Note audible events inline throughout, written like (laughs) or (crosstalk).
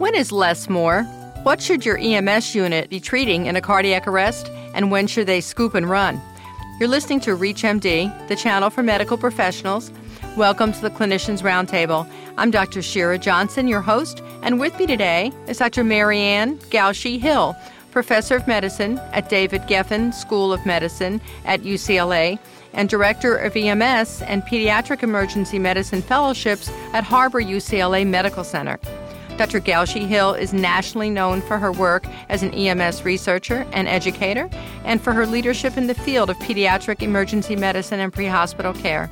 When is less more? What should your EMS unit be treating in a cardiac arrest, and when should they scoop and run? You're listening to ReachMD, the channel for medical professionals. Welcome to the Clinicians Roundtable. I'm Dr. Shira Johnson, your host, and with me today is Dr. Marianne Gausche Hill, professor of medicine at David Geffen School of Medicine at UCLA and director of EMS and pediatric emergency medicine fellowships at Harbor UCLA Medical Center. Dr. Gausche Hill is nationally known for her work as an EMS researcher and educator, and for her leadership in the field of pediatric emergency medicine and pre hospital care.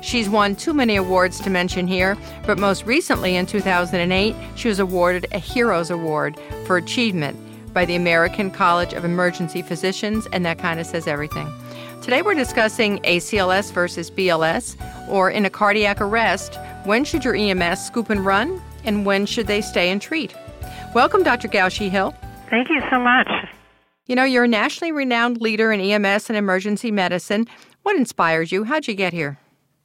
She's won too many awards to mention here, but most recently in 2008, she was awarded a Heroes Award for Achievement by the American College of Emergency Physicians, and that kind of says everything. Today we're discussing ACLS versus BLS, or in a cardiac arrest, when should your EMS scoop and run, and when should they stay and treat? Welcome, Dr. Gausche Hill. Thank you so much. You know, you're a nationally renowned leader in EMS and emergency medicine. What inspires you? How'd you get here?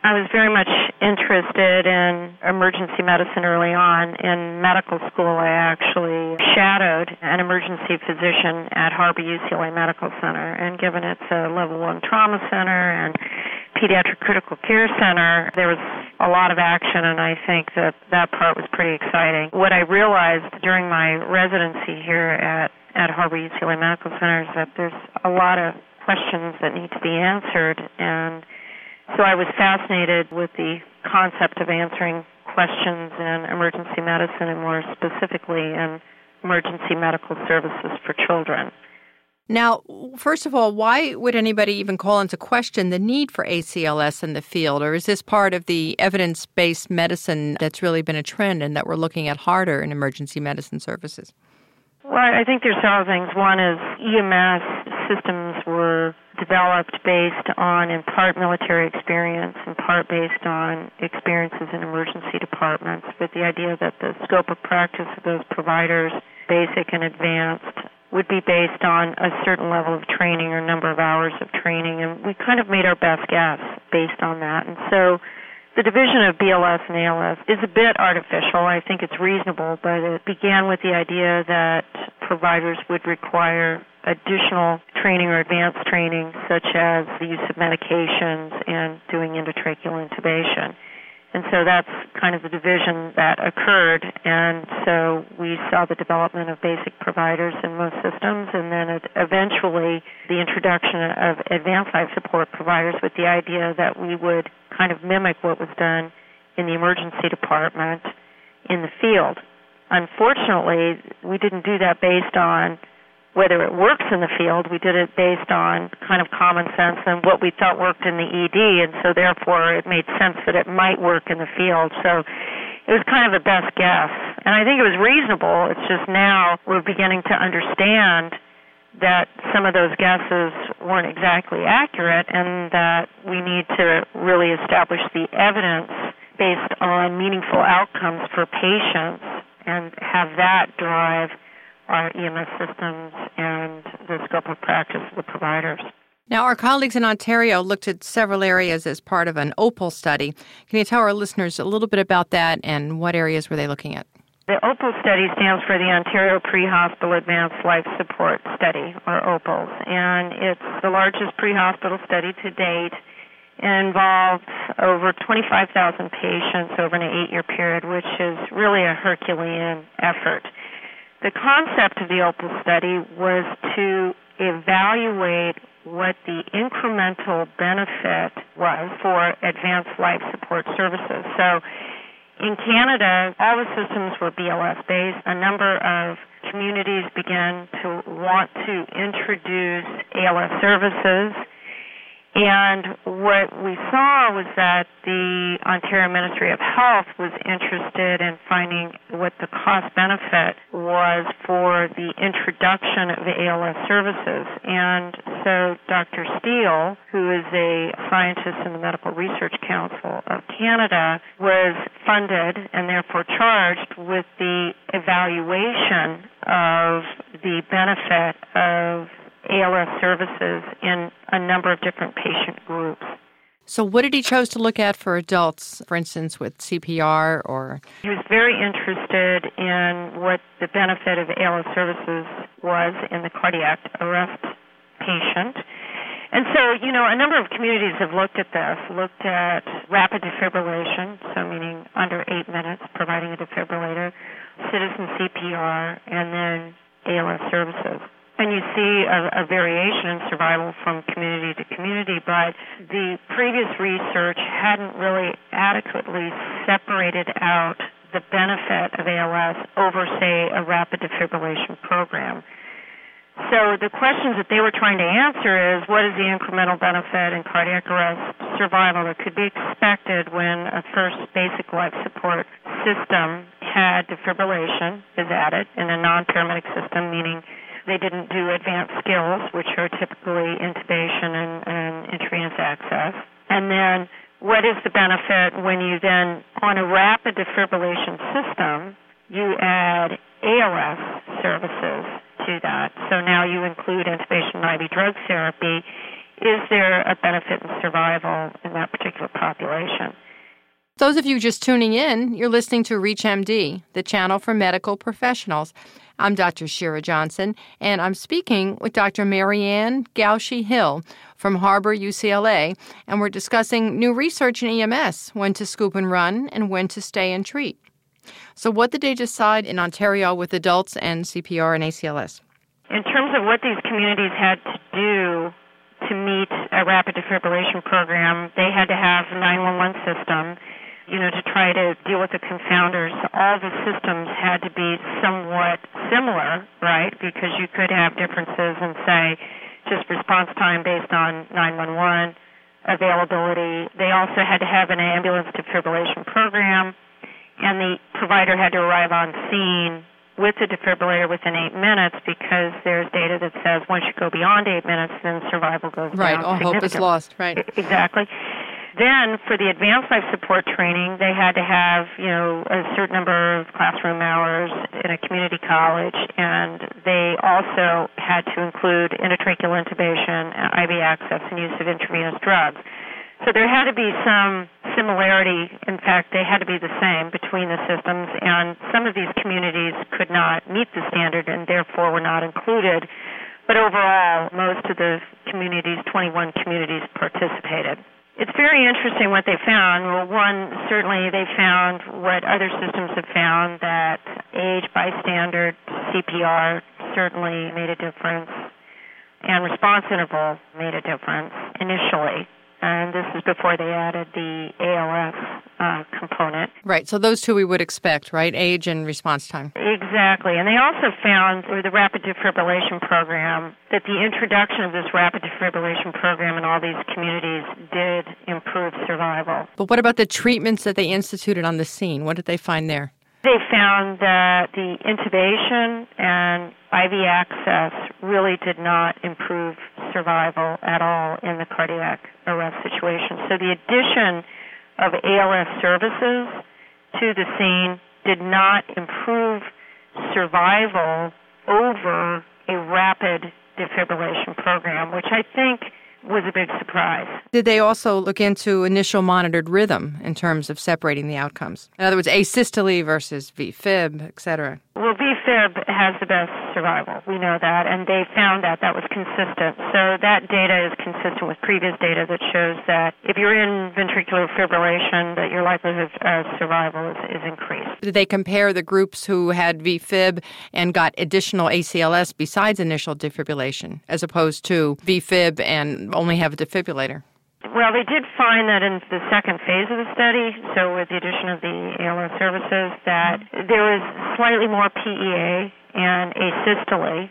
I was very much interested in emergency medicine early on. In medical school, I actually shadowed an emergency physician at Harbor UCLA Medical Center. And given it's a level one trauma center and pediatric critical care center, there was a lot of action, and I think that that part was pretty exciting. What I realized during my residency here at, at Harbor UCLA Medical Center is that there's a lot of questions that need to be answered and so I was fascinated with the concept of answering questions in emergency medicine and more specifically in emergency medical services for children. Now, first of all, why would anybody even call into question the need for ACLS in the field? Or is this part of the evidence based medicine that's really been a trend and that we're looking at harder in emergency medicine services? Well, I think there's several things. One is EMS systems were developed based on, in part, military experience, in part based on experiences in emergency departments, with the idea that the scope of practice of those providers, basic and advanced, would be based on a certain level of training or number of hours of training. And we kind of made our best guess based on that. And so the division of BLS and ALS is a bit artificial. I think it's reasonable, but it began with the idea that providers would require additional training or advanced training, such as the use of medications and doing endotracheal intubation. And so that's kind of the division that occurred. And so we saw the development of basic providers in most systems, and then eventually the introduction of advanced life support providers with the idea that we would kind of mimic what was done in the emergency department in the field. Unfortunately, we didn't do that based on whether it works in the field. We did it based on kind of common sense and what we thought worked in the ED, and so therefore it made sense that it might work in the field. So it was kind of a best guess. And I think it was reasonable. It's just now we're beginning to understand that some of those guesses weren't exactly accurate and that we need to really establish the evidence based on meaningful outcomes for patients and have that drive our EMS systems and the scope of practice of the providers. Now, our colleagues in Ontario looked at several areas as part of an OPAL study. Can you tell our listeners a little bit about that and what areas were they looking at? The OPAL study stands for the Ontario Pre-Hospital Advanced Life Support Study, or OPALS, and it's the largest pre-hospital study to date. It involved over 25,000 patients over an eight-year period, which is really a Herculean effort. The concept of the OPAL study was to evaluate what the incremental benefit was for advanced life support services. So in Canada, all the systems were BLS based. A number of communities began to want to introduce ALS services and what we saw was that the Ontario Ministry of Health was interested in finding what the cost benefit was for the introduction of ALS services. And so Dr. Stiell, who is a scientist in the Medical Research Council of Canada, was funded and therefore charged with the evaluation of the benefit of ALS services in a number of different patient groups. So, what did he chose to look at for adults, for instance, with CPR or? He was very interested in what the benefit of ALS services was in the cardiac arrest patient. And so, you know, a number of communities have looked at this, looked at rapid defibrillation, so meaning under eight minutes, providing a defibrillator, citizen CPR, and then ALS services and you see a, a, variation in survival from community to community, but the previous research hadn't really adequately separated out the benefit of ALS over, say, a rapid defibrillation program. So the questions that they were trying to answer is what is the incremental benefit in cardiac arrest survival that could be expected when a first basic life support system had defibrillation is added in a non-paramedic system, meaning they didn't do advanced skills, which are typically intubation and, and intravenous access. And then what is the benefit when you then, on a rapid defibrillation system, you add ALS services to that. So now you include intubation and IV drug therapy. Is there a benefit in survival in that particular population? Those of you just tuning in, you're listening to ReachMD, the channel for medical professionals. I'm Dr. Shira Johnson, and I'm speaking with Dr. Marianne Gausche Hill from Harbor UCLA, and we're discussing new research in EMS when to scoop and run and when to stay and treat. So, what did they decide in Ontario with adults and CPR and ACLS? In terms of what these communities had to do to meet a rapid defibrillation program, they had to have a 911 system you know, to try to deal with the confounders, all the systems had to be somewhat similar, right? Because you could have differences in, say, just response time based on 911 availability. They also had to have an ambulance defibrillation program, and the provider had to arrive on scene with the defibrillator within eight minutes because there's data that says once you go beyond eight minutes, then survival goes right, down. Right, all hope is lost. Right. Exactly. Then for the advanced life support training, they had to have, you know, a certain number of classroom hours in a community college, and they also had to include intratracheal intubation, IV access, and use of intravenous drugs. So there had to be some similarity. In fact, they had to be the same between the systems, and some of these communities could not meet the standard and therefore were not included. But overall, most of the communities, 21 communities, participated it's very interesting what they found. Well, one, certainly they found what other systems have found that age bystander CPR certainly made a difference, and response interval made a difference initially and this is before they added the ALS uh, component. Right, so those two we would expect, right? Age and response time. Exactly, and they also found with the rapid defibrillation program that the introduction of this rapid defibrillation program in all these communities did improve survival. But what about the treatments that they instituted on the scene? What did they find there? They found that the intubation and IV access really did not improve survival at all in the cardiac arrest situation. So the addition of ALS services to the scene did not improve survival over a rapid defibrillation program, which I think was a big surprise. Did they also look into initial monitored rhythm in terms of separating the outcomes? In other words, asystole versus VFib, et cetera. Well, VFib has the best survival. We know that, and they found that that was consistent. So that data is consistent with previous data that shows that if you're in ventricular fibrillation, that your likelihood of survival is, is increased. Did they compare the groups who had VFib and got additional ACLS besides initial defibrillation, as opposed to VFib and only have a defibrillator? Well, they did find that in the second phase of the study, so with the addition of the ALS services, that there was slightly more PEA and asystole.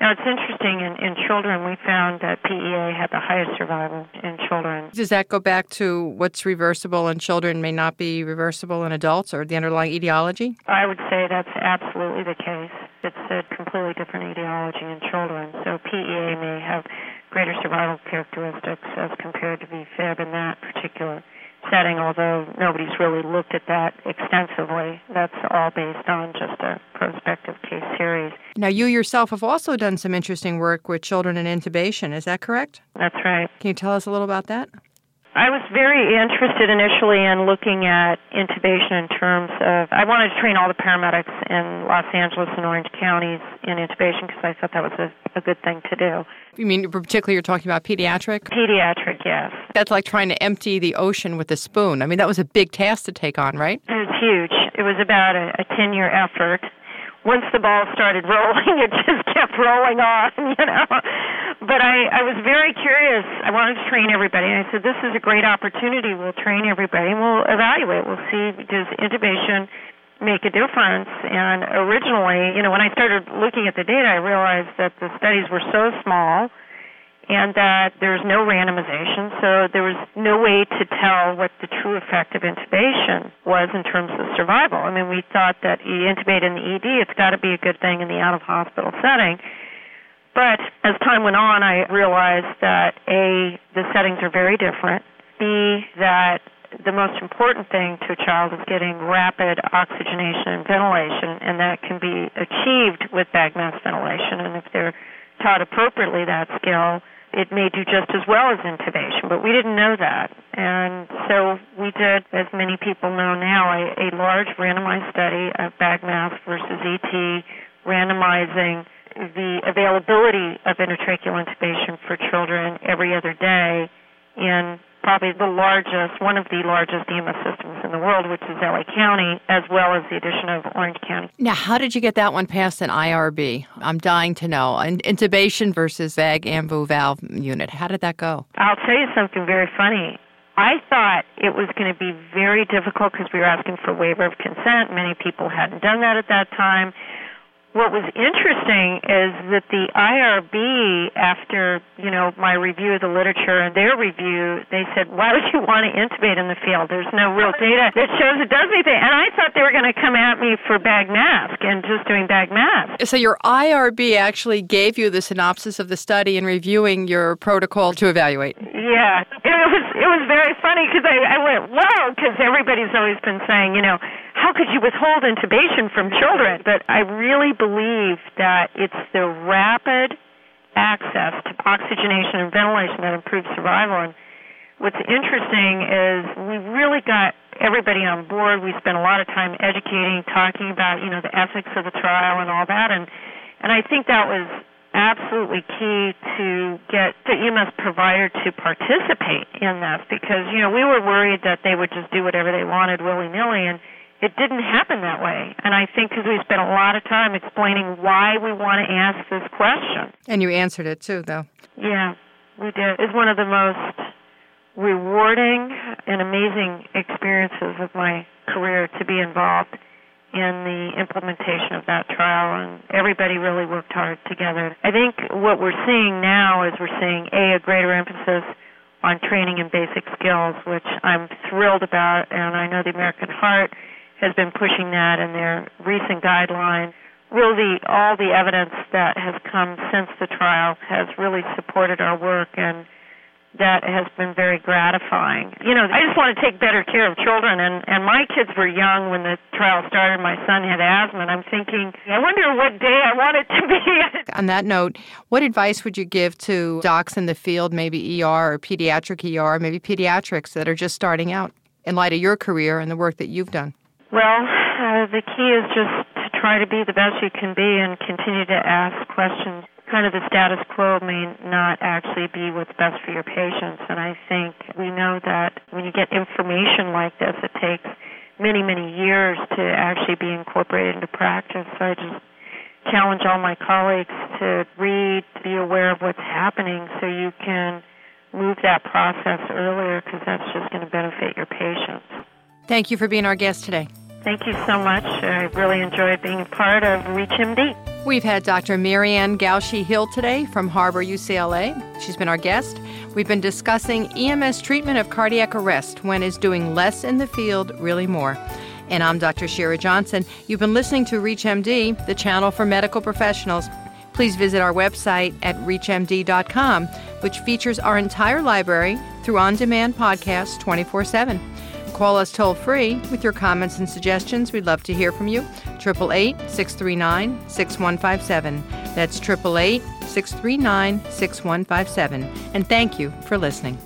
Now, it's interesting, in, in children, we found that PEA had the highest survival in children. Does that go back to what's reversible in children may not be reversible in adults or the underlying etiology? I would say that's absolutely the case. It's a completely different etiology in children. So PEA may have greater survival characteristics as compared to VFib in that particular setting, although nobody's really looked at that extensively. That's all based on just a prospective case series. Now, you yourself have also done some interesting work with children in intubation, is that correct? That's right. Can you tell us a little about that? I was very interested initially in looking at intubation in terms of I wanted to train all the paramedics in Los Angeles and Orange counties in intubation because I thought that was a, a good thing to do. You mean particularly you're talking about pediatric? Pediatric, yes. That's like trying to empty the ocean with a spoon. I mean, that was a big task to take on, right? It was huge. It was about a, a 10 year effort once the ball started rolling, (laughs) it just kept rolling on, (laughs) you know. But I, I was very curious. I wanted to train everybody. And I said, this is a great opportunity. We'll train everybody we'll evaluate. We'll see does intubation make a difference. And originally, you know, when I started looking at the data, I realized that the studies were so small and that there's no randomization, so there was no way to tell what the true effect of intubation was in terms of survival. I mean, we thought that you intubate in the ED, it's got to be a good thing in the out of hospital setting. But as time went on, I realized that A, the settings are very different, B, that the most important thing to a child is getting rapid oxygenation and ventilation, and that can be achieved with bag mask ventilation. And if they're taught appropriately that skill, it may do just as well as intubation, but we didn't know that. And so we did, as many people know now, a, a large randomized study of bag mask versus ET, randomizing the availability of intratracheal intubation for children every other day in probably the largest, one of the largest EMS systems in the world, which is LA County, as well as the addition of Orange County. Now, how did you get that one passed an IRB? I'm dying to know. Intubation versus VAG AMBU valve unit. How did that go? I'll tell you something very funny. I thought it was going to be very difficult because we were asking for waiver of consent. Many people hadn't done that at that time what was interesting is that the IRB, after you know my review of the literature and their review, they said, "Why would you want to intubate in the field? There's no real data that shows it does anything." And I thought they were going to come at me for bag mask and just doing bag mask. So your IRB actually gave you the synopsis of the study and reviewing your protocol to evaluate. Yeah, it was it was very funny because I, I went, "Whoa!" Because everybody's always been saying, you know how could you withhold intubation from children? But I really believe that it's the rapid access to oxygenation and ventilation that improves survival. And what's interesting is we really got everybody on board. We spent a lot of time educating, talking about, you know, the ethics of the trial and all that. And, and I think that was absolutely key to get the EMS provider to participate in this because, you know, we were worried that they would just do whatever they wanted willy nilly. And it didn't happen that way. And I think because we spent a lot of time explaining why we want to ask this question. And you answered it too, though. Yeah, we did. It's one of the most rewarding and amazing experiences of my career to be involved in the implementation of that trial and everybody really worked hard together. I think what we're seeing now is we're seeing a a greater emphasis on training and basic skills, which I'm thrilled about and I know the American Heart has been pushing that in their recent guidelines. Really, all the evidence that has come since the trial has really supported our work, and that has been very gratifying. You know, I just want to take better care of children, and and my kids were young when the trial started. My son had asthma, and I'm thinking, I wonder what day I want it to be. (laughs) On that note, what advice would you give to docs in the field, maybe ER or pediatric ER, maybe pediatrics that are just starting out, in light of your career and the work that you've done? Well, uh, the key is just to try to be the best you can be and continue to ask questions. Kind of the status quo may not actually be what's best for your patients. And I think we know that when you get information like this, it takes many, many years to actually be incorporated into practice. So I just challenge all my colleagues to read, to be aware of what's happening so you can move that process earlier because that's just going to benefit your patients. Thank you for being our guest today. Thank you so much. I really enjoyed being a part of ReachMD. We've had Dr. Marianne Gausche Hill today from Harbor UCLA. She's been our guest. We've been discussing EMS treatment of cardiac arrest when is doing less in the field really more. And I'm Dr. Shira Johnson. You've been listening to ReachMD, the channel for medical professionals. Please visit our website at reachmd.com, which features our entire library through on demand podcasts 24 7. Call us toll free with your comments and suggestions. We'd love to hear from you. 888 639 6157. That's 888 639 6157. And thank you for listening.